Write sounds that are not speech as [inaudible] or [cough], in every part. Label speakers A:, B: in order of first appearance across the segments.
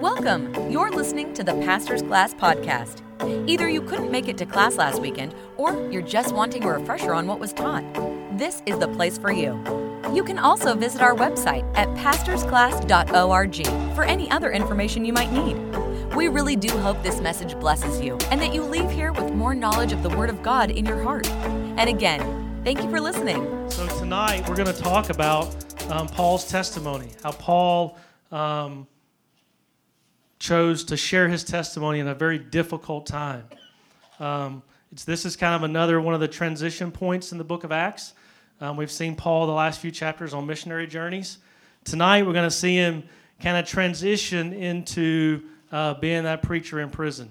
A: Welcome. You're listening to the Pastor's Class Podcast. Either you couldn't make it to class last weekend, or you're just wanting a refresher on what was taught. This is the place for you. You can also visit our website at pastorsclass.org for any other information you might need. We really do hope this message blesses you and that you leave here with more knowledge of the Word of God in your heart. And again, thank you for listening.
B: So tonight we're going to talk about um, Paul's testimony, how Paul um, chose to share his testimony in a very difficult time. Um, this is kind of another one of the transition points in the book of Acts. Um, we've seen Paul the last few chapters on missionary journeys. Tonight we're going to see him kind of transition into uh, being that preacher in prison.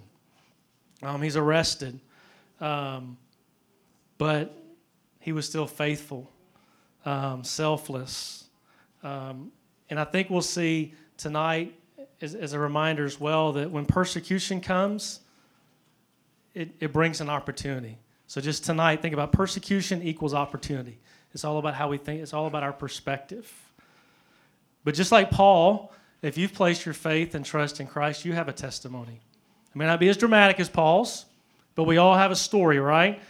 B: Um, he's arrested, um, but he was still faithful, um, selfless. Um, and I think we'll see tonight, as, as, a reminder as well, that when persecution comes, it, it brings an opportunity. So just tonight, think about persecution equals opportunity. It's all about how we think, it's all about our perspective. But just like Paul, if you've placed your faith and trust in Christ, you have a testimony. It may not be as dramatic as Paul's, but we all have a story, right?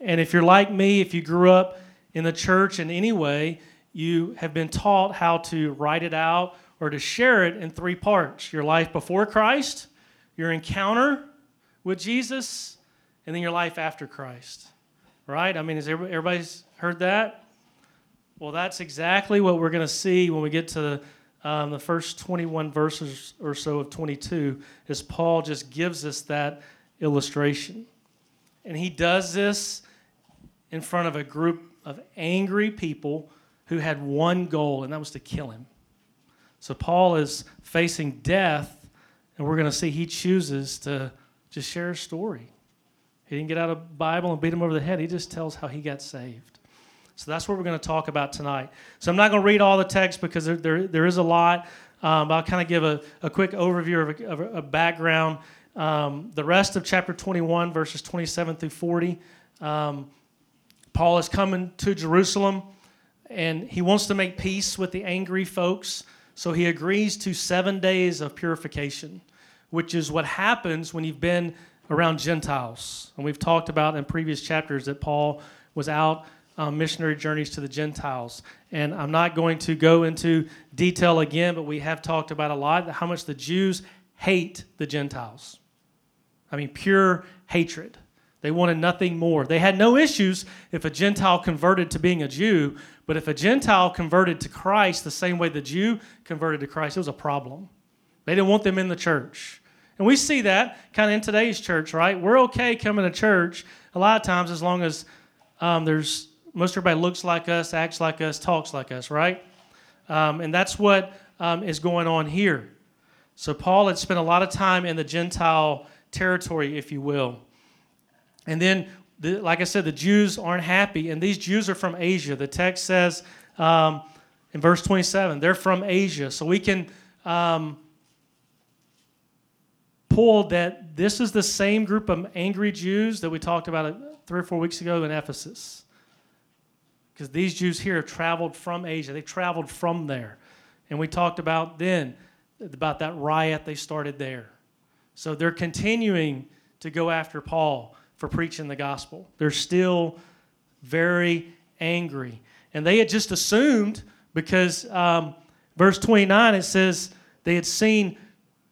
B: And if you're like me, if you grew up in the church in any way, you have been taught how to write it out or to share it in three parts your life before Christ, your encounter with Jesus, and then your life after Christ. Right? I mean, has everybody's heard that? Well, that's exactly what we're going to see when we get to um, the first 21 verses or so of 22, is Paul just gives us that illustration. And he does this in front of a group of angry people who had one goal, and that was to kill him. So Paul is facing death, and we're going to see he chooses to just share his story. He didn't get out a Bible and beat him over the head. He just tells how he got saved. So that's what we're going to talk about tonight. So I'm not going to read all the text because there, there, there is a lot. Um, I'll kind of give a, a quick overview of a, of a background. Um, the rest of chapter 21, verses 27 through 40, um, Paul is coming to Jerusalem and he wants to make peace with the angry folks. So he agrees to seven days of purification, which is what happens when you've been around Gentiles. And we've talked about in previous chapters that Paul was out um, missionary journeys to the Gentiles. And I'm not going to go into detail again, but we have talked about a lot how much the Jews hate the Gentiles. I mean, pure hatred. They wanted nothing more. They had no issues if a Gentile converted to being a Jew, but if a Gentile converted to Christ the same way the Jew converted to Christ, it was a problem. They didn't want them in the church. And we see that kind of in today's church, right? We're okay coming to church a lot of times as long as um, there's most everybody looks like us, acts like us, talks like us, right? Um, and that's what um, is going on here. So Paul had spent a lot of time in the Gentile territory, if you will. And then, the, like I said, the Jews aren't happy, and these Jews are from Asia. The text says um, in verse 27, they're from Asia. So we can um, pull that this is the same group of angry Jews that we talked about three or four weeks ago in Ephesus because these Jews here traveled from Asia. They traveled from there. And we talked about then about that riot they started there. So they're continuing to go after Paul for preaching the gospel. They're still very angry. And they had just assumed, because um, verse 29 it says they had seen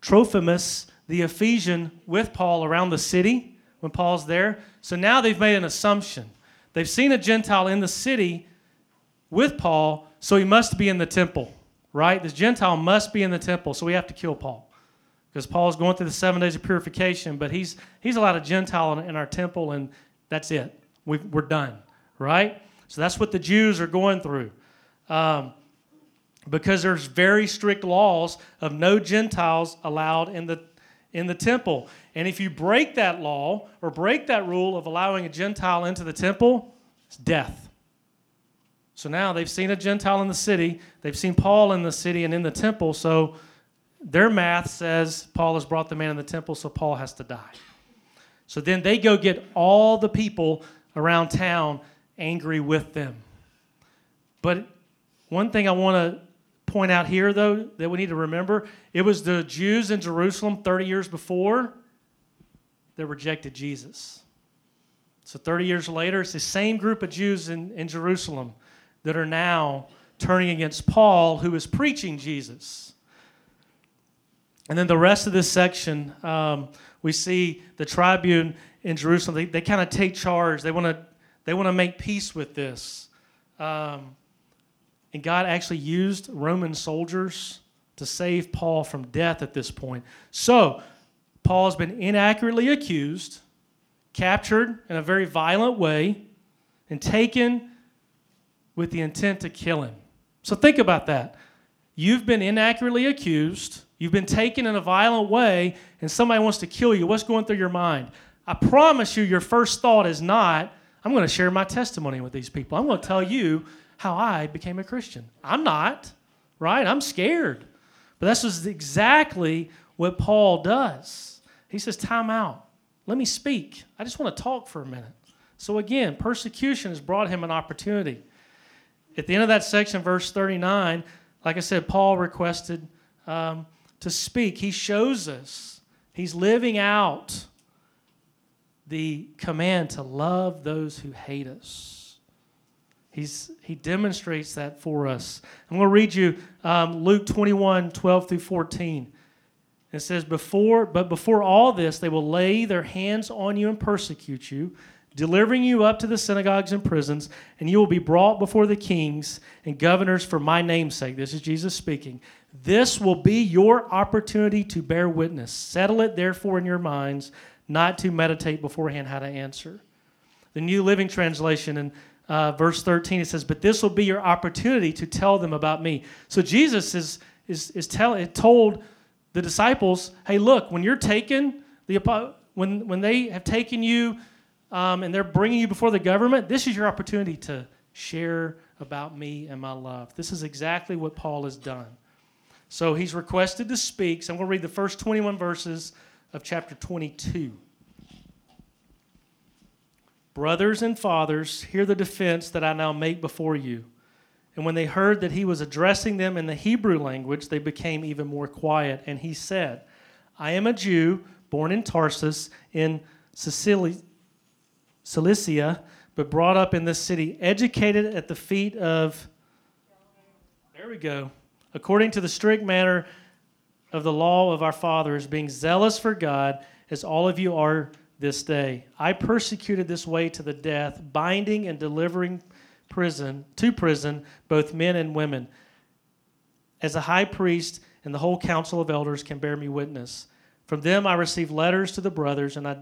B: Trophimus, the Ephesian, with Paul around the city when Paul's there. So now they've made an assumption They've seen a Gentile in the city with Paul, so he must be in the temple, right? This Gentile must be in the temple, so we have to kill Paul. Because Paul's going through the seven days of purification, but he's, he's allowed a Gentile in, in our temple, and that's it. we are done, right? So that's what the Jews are going through. Um, because there's very strict laws of no Gentiles allowed in the in the temple. And if you break that law or break that rule of allowing a Gentile into the temple, it's death. So now they've seen a Gentile in the city, they've seen Paul in the city and in the temple, so their math says Paul has brought the man in the temple, so Paul has to die. So then they go get all the people around town angry with them. But one thing I want to point out here, though, that we need to remember it was the Jews in Jerusalem 30 years before that rejected Jesus. So 30 years later, it's the same group of Jews in, in Jerusalem that are now turning against Paul, who is preaching Jesus. And then the rest of this section, um, we see the tribune in Jerusalem. They, they kind of take charge. They want to they want to make peace with this. Um, and God actually used Roman soldiers to save Paul from death at this point. So, Paul has been inaccurately accused, captured in a very violent way, and taken with the intent to kill him. So, think about that. You've been inaccurately accused, you've been taken in a violent way, and somebody wants to kill you. What's going through your mind? I promise you, your first thought is not, I'm going to share my testimony with these people. I'm going to tell you how I became a Christian. I'm not, right? I'm scared. But this is exactly what Paul does. He says, Time out. Let me speak. I just want to talk for a minute. So, again, persecution has brought him an opportunity. At the end of that section, verse 39, like I said, Paul requested um, to speak. He shows us, he's living out the command to love those who hate us. He's, he demonstrates that for us. I'm going to read you um, Luke 21 12 through 14. It says, before, But before all this, they will lay their hands on you and persecute you, delivering you up to the synagogues and prisons, and you will be brought before the kings and governors for my name's sake. This is Jesus speaking. This will be your opportunity to bear witness. Settle it, therefore, in your minds not to meditate beforehand how to answer. The New Living Translation in uh, verse 13 it says, "But this will be your opportunity to tell them about me." So Jesus is is is tell, told the disciples, "Hey, look, when you're taken, the when when they have taken you um, and they're bringing you before the government, this is your opportunity to share about me and my love." This is exactly what Paul has done. So he's requested to speak. So I'm going to read the first 21 verses of chapter 22. Brothers and fathers, hear the defense that I now make before you. And when they heard that he was addressing them in the Hebrew language, they became even more quiet. And he said, I am a Jew, born in Tarsus in Cilicia, but brought up in this city, educated at the feet of, there we go, according to the strict manner of the law of our fathers, being zealous for God, as all of you are this day. I persecuted this way to the death, binding and delivering prison to prison both men and women. As a high priest and the whole council of elders can bear me witness. From them I received letters to the brothers, and I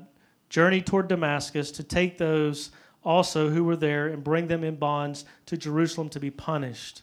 B: journeyed toward Damascus to take those also who were there and bring them in bonds to Jerusalem to be punished.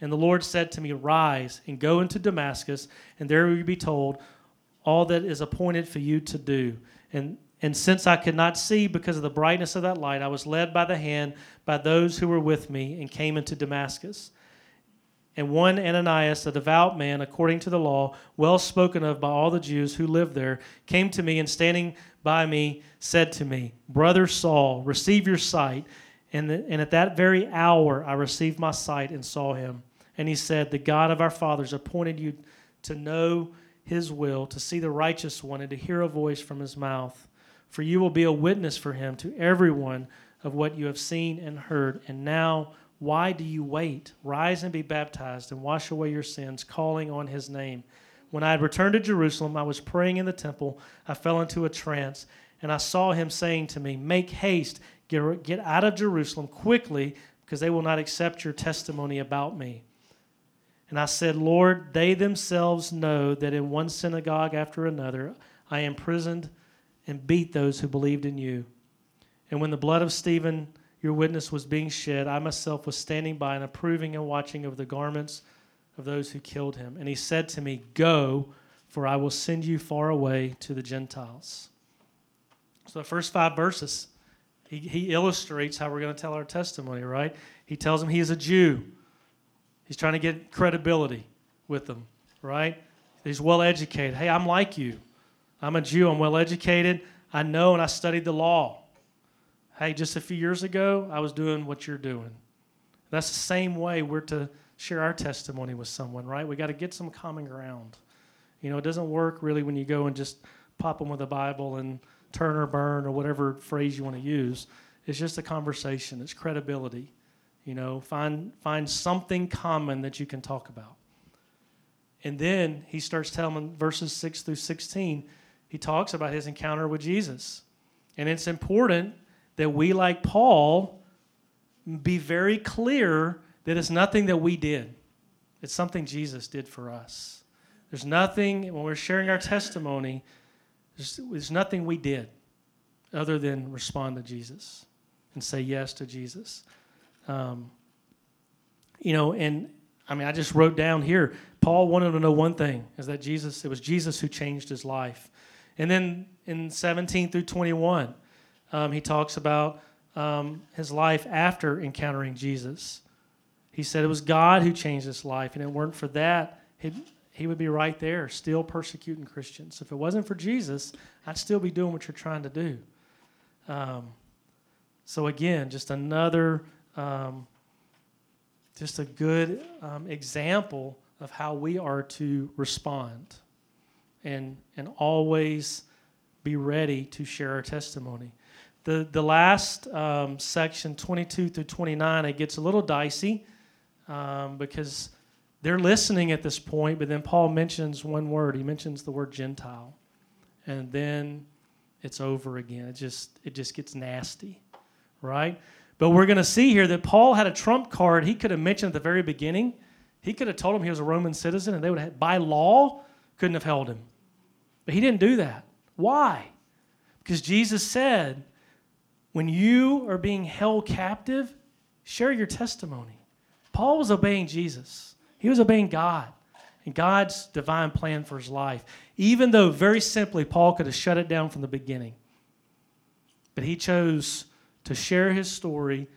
B: And the Lord said to me, Rise and go into Damascus, and there you be told all that is appointed for you to do. And, and since I could not see because of the brightness of that light, I was led by the hand by those who were with me and came into Damascus. And one Ananias, a devout man according to the law, well spoken of by all the Jews who lived there, came to me and standing by me said to me, Brother Saul, receive your sight. And, the, and at that very hour I received my sight and saw him. And he said, The God of our fathers appointed you to know his will, to see the righteous one, and to hear a voice from his mouth. For you will be a witness for him to everyone of what you have seen and heard. And now, why do you wait? Rise and be baptized and wash away your sins, calling on his name. When I had returned to Jerusalem, I was praying in the temple. I fell into a trance, and I saw him saying to me, Make haste, get, get out of Jerusalem quickly, because they will not accept your testimony about me. And I said, Lord, they themselves know that in one synagogue after another I imprisoned and beat those who believed in you. And when the blood of Stephen, your witness, was being shed, I myself was standing by and approving and watching over the garments of those who killed him. And he said to me, Go, for I will send you far away to the Gentiles. So the first five verses, he, he illustrates how we're going to tell our testimony, right? He tells him he is a Jew. He's trying to get credibility with them, right? He's well educated. Hey, I'm like you. I'm a Jew. I'm well educated. I know and I studied the law. Hey, just a few years ago, I was doing what you're doing. That's the same way we're to share our testimony with someone, right? We got to get some common ground. You know, it doesn't work really when you go and just pop them with a Bible and turn or burn or whatever phrase you want to use. It's just a conversation. It's credibility. You know, find find something common that you can talk about. And then he starts telling verses 6 through 16, he talks about his encounter with Jesus. And it's important that we, like Paul, be very clear that it's nothing that we did, it's something Jesus did for us. There's nothing, when we're sharing our testimony, there's, there's nothing we did other than respond to Jesus and say yes to Jesus. Um, you know, and I mean, I just wrote down here Paul wanted to know one thing is that Jesus, it was Jesus who changed his life. And then in 17 through 21, um, he talks about um, his life after encountering Jesus. He said it was God who changed his life, and it weren't for that, he would be right there, still persecuting Christians. If it wasn't for Jesus, I'd still be doing what you're trying to do. Um, so again, just another, um, just a good um, example of how we are to respond, and and always be ready to share our testimony. The the last um, section, 22 through 29, it gets a little dicey um, because they're listening at this point, but then Paul mentions one word. He mentions the word Gentile, and then it's over again. It just it just gets nasty, right? But we're going to see here that Paul had a trump card he could have mentioned at the very beginning. He could have told him he was a Roman citizen, and they would have, by law couldn't have held him. But he didn't do that. Why? Because Jesus said, when you are being held captive, share your testimony. Paul was obeying Jesus. He was obeying God and God's divine plan for his life, even though very simply Paul could have shut it down from the beginning. But he chose to share his story,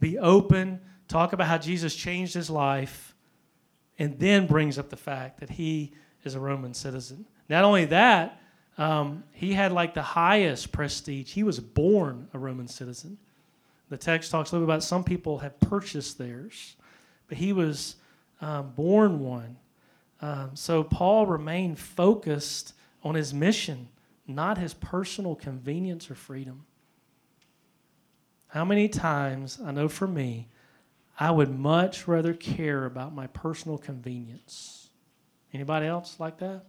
B: be open, talk about how Jesus changed his life, and then brings up the fact that he is a Roman citizen. Not only that, um, he had like the highest prestige. He was born a Roman citizen. The text talks a little bit about some people have purchased theirs, but he was um, born one. Um, so Paul remained focused on his mission, not his personal convenience or freedom. How many times, I know for me, I would much rather care about my personal convenience. Anybody else like that?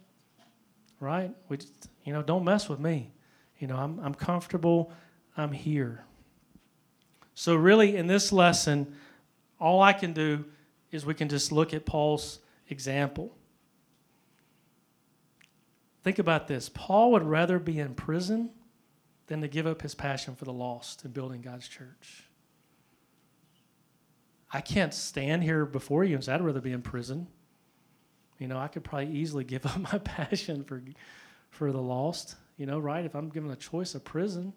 B: Right? We just, you know, don't mess with me. You know, I'm, I'm comfortable, I'm here. So, really, in this lesson, all I can do is we can just look at Paul's example. Think about this Paul would rather be in prison than to give up his passion for the lost and building God's church. I can't stand here before you and say, I'd rather be in prison. You know, I could probably easily [laughs] give up my passion for, for the lost, you know, right? If I'm given a choice of prison.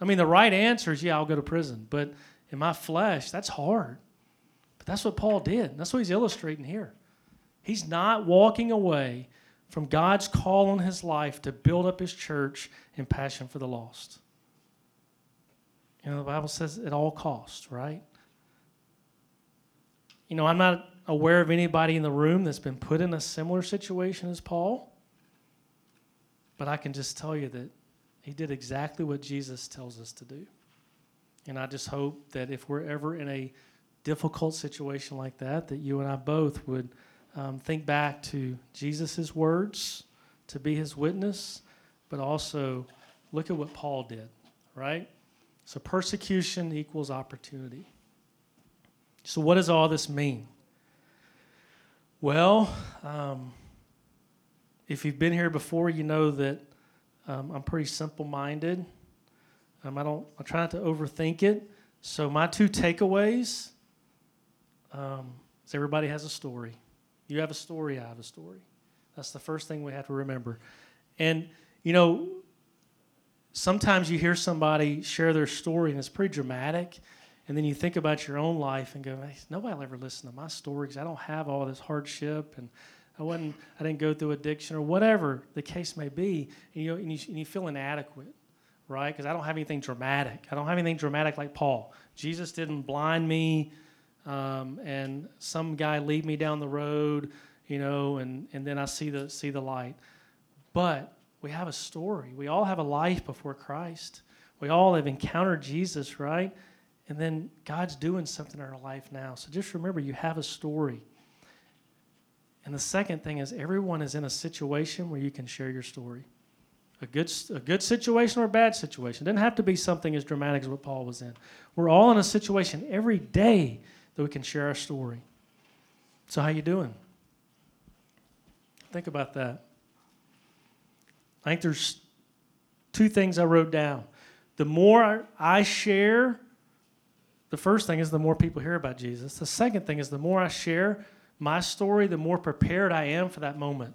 B: I mean, the right answer is, yeah, I'll go to prison. But in my flesh, that's hard. But that's what Paul did. That's what he's illustrating here. He's not walking away from God's call on his life to build up his church in passion for the lost. You know, the Bible says at all costs, right? You know, I'm not aware of anybody in the room that's been put in a similar situation as Paul, but I can just tell you that he did exactly what Jesus tells us to do. And I just hope that if we're ever in a difficult situation like that, that you and I both would um, think back to Jesus' words to be his witness, but also look at what Paul did, right? So persecution equals opportunity. So, what does all this mean? Well, um, if you've been here before, you know that um, I'm pretty simple minded. Um, I don't. I try not to overthink it. So my two takeaways um, is everybody has a story. You have a story, I have a story. That's the first thing we have to remember. And, you know, sometimes you hear somebody share their story and it's pretty dramatic. And then you think about your own life and go, hey, nobody will ever listen to my story because I don't have all this hardship and I wasn't, I didn't go through addiction or whatever the case may be. And you, and you, and you feel inadequate, right? Because I don't have anything dramatic. I don't have anything dramatic like Paul. Jesus didn't blind me um, and some guy lead me down the road, you know, and, and then I see the, see the light. But we have a story. We all have a life before Christ. We all have encountered Jesus, right? And then God's doing something in our life now. So just remember, you have a story. And the second thing is, everyone is in a situation where you can share your story. A good, a good situation or a bad situation. It doesn't have to be something as dramatic as what Paul was in. We're all in a situation every day that we can share our story. So, how you doing? Think about that. I think there's two things I wrote down. The more I share, the first thing is the more people hear about Jesus. The second thing is the more I share my story, the more prepared I am for that moment,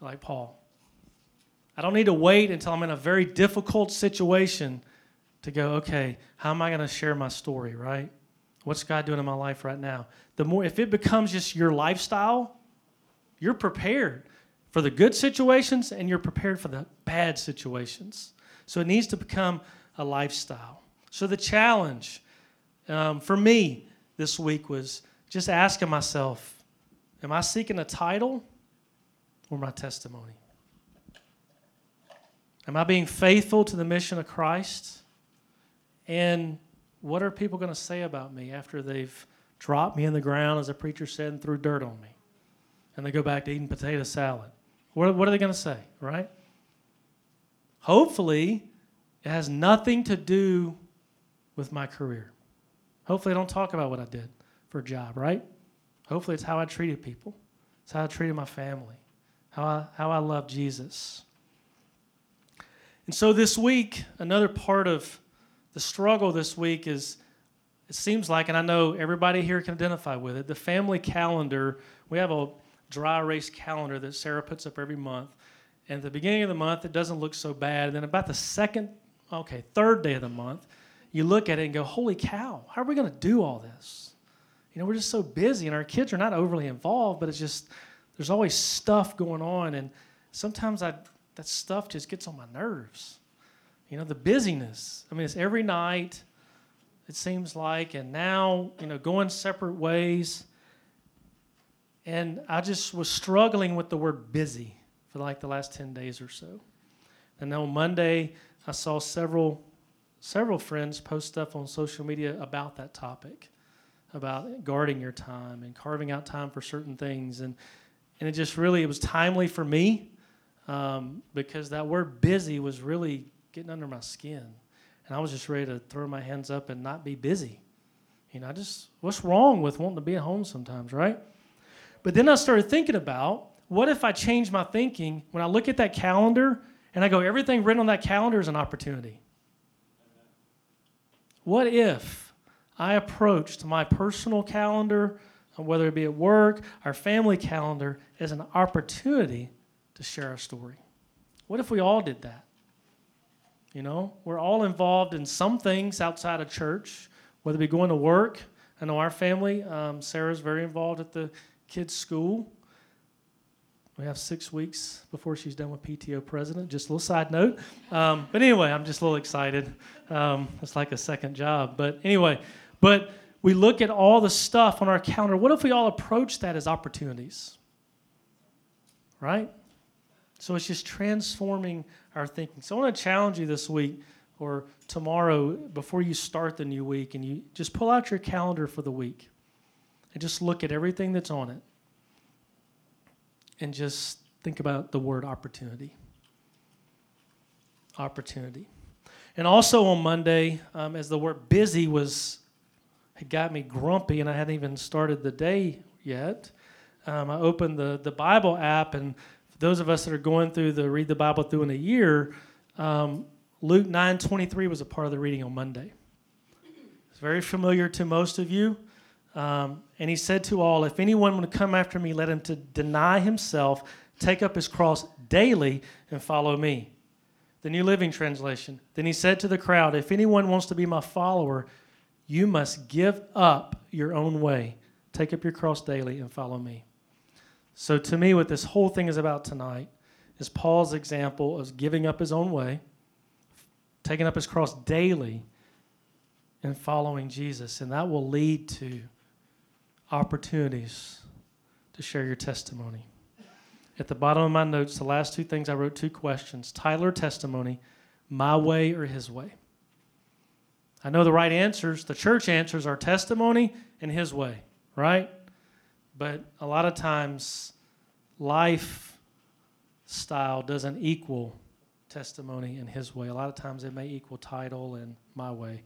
B: like Paul. I don't need to wait until I'm in a very difficult situation to go, okay, how am I going to share my story, right? What's God doing in my life right now? The more, if it becomes just your lifestyle, you're prepared for the good situations and you're prepared for the bad situations. So it needs to become a lifestyle. So the challenge um, for me this week was just asking myself, am I seeking a title or my testimony? Am I being faithful to the mission of Christ? And what are people going to say about me after they've dropped me in the ground, as a preacher said, and threw dirt on me? And they go back to eating potato salad. What, what are they going to say, right? Hopefully, it has nothing to do with my career. Hopefully, I don't talk about what I did for a job, right? Hopefully, it's how I treated people, it's how I treated my family, how I, how I love Jesus. And so, this week, another part of the struggle this week is it seems like, and I know everybody here can identify with it, the family calendar. We have a dry erase calendar that Sarah puts up every month. And at the beginning of the month, it doesn't look so bad. And then about the second, okay, third day of the month, you look at it and go, holy cow, how are we going to do all this? You know, we're just so busy, and our kids are not overly involved, but it's just, there's always stuff going on. And sometimes I, that stuff just gets on my nerves. You know, the busyness. I mean, it's every night, it seems like, and now, you know, going separate ways. And I just was struggling with the word busy for like the last 10 days or so. And then on Monday, I saw several several friends post stuff on social media about that topic, about guarding your time and carving out time for certain things. And and it just really it was timely for me um, because that word busy was really getting under my skin. And I was just ready to throw my hands up and not be busy. You know, I just, what's wrong with wanting to be at home sometimes, right? But then I started thinking about what if I change my thinking when I look at that calendar and I go, everything written on that calendar is an opportunity? What if I approached my personal calendar, whether it be at work, our family calendar, as an opportunity to share a story? What if we all did that? You know, we're all involved in some things outside of church, whether it be going to work. I know our family, um, Sarah's very involved at the kids' school. We have six weeks before she's done with PTO president. Just a little side note. Um, but anyway, I'm just a little excited. Um, it's like a second job. But anyway, but we look at all the stuff on our calendar. What if we all approach that as opportunities? Right? So it's just transforming our thinking. So I want to challenge you this week or tomorrow before you start the new week and you just pull out your calendar for the week and just look at everything that's on it and just think about the word opportunity. Opportunity. And also on Monday, um, as the word busy was, it got me grumpy and I hadn't even started the day yet. Um, I opened the, the Bible app and those of us that are going through the read the Bible through in a year, um, Luke 9:23 was a part of the reading on Monday. It's very familiar to most of you. Um, and he said to all, If anyone would come after me, let him to deny himself, take up his cross daily and follow me. The New Living Translation. Then he said to the crowd, If anyone wants to be my follower, you must give up your own way. Take up your cross daily and follow me. So, to me, what this whole thing is about tonight is Paul's example of giving up his own way, taking up his cross daily, and following Jesus. And that will lead to opportunities to share your testimony. At the bottom of my notes, the last two things I wrote two questions Tyler testimony, my way or his way. I know the right answers. The church answers are testimony and his way, right? But a lot of times, life style doesn't equal testimony in his way. A lot of times, it may equal title and my way.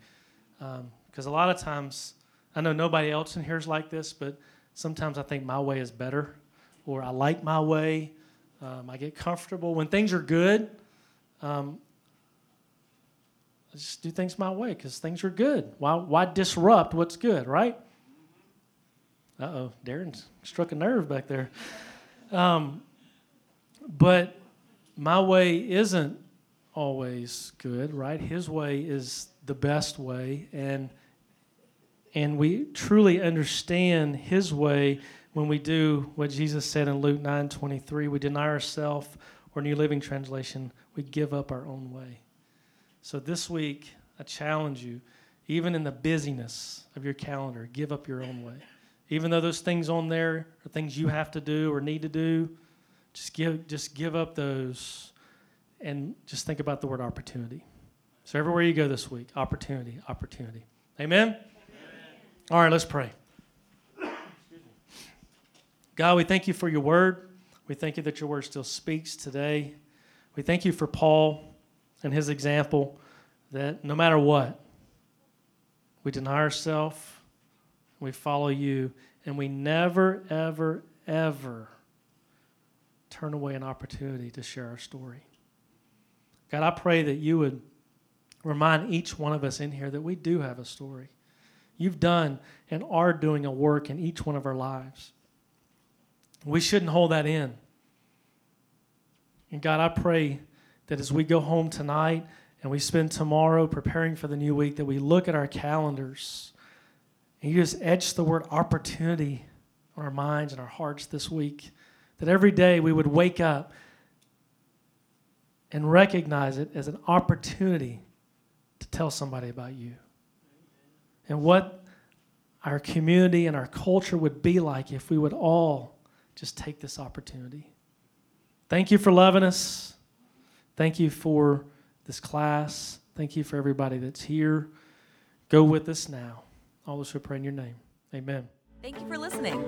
B: Because um, a lot of times, I know nobody else in here is like this, but sometimes I think my way is better, or I like my way. Um, I get comfortable when things are good. Um, I just do things my way because things are good. Why, why disrupt what's good, right? Uh oh, Darren struck a nerve back there. Um, but my way isn't always good, right? His way is the best way, and and we truly understand His way when we do what Jesus said in Luke 9 23. We deny ourselves, or New Living Translation, we give up our own way. So this week, I challenge you, even in the busyness of your calendar, give up your own way. Even though those things on there are things you have to do or need to do, just give, just give up those and just think about the word opportunity. So everywhere you go this week, opportunity, opportunity. Amen? All right, let's pray. God, we thank you for your word. We thank you that your word still speaks today. We thank you for Paul and his example that no matter what, we deny ourselves, we follow you, and we never, ever, ever turn away an opportunity to share our story. God, I pray that you would remind each one of us in here that we do have a story. You've done and are doing a work in each one of our lives. We shouldn't hold that in. And God, I pray that as we go home tonight and we spend tomorrow preparing for the new week, that we look at our calendars and you just etch the word opportunity on our minds and our hearts this week. That every day we would wake up and recognize it as an opportunity to tell somebody about you and what our community and our culture would be like if we would all just take this opportunity. Thank you for loving us. Thank you for this class. Thank you for everybody that's here. Go with us now. All this we pray in your name. Amen.
A: Thank you for listening.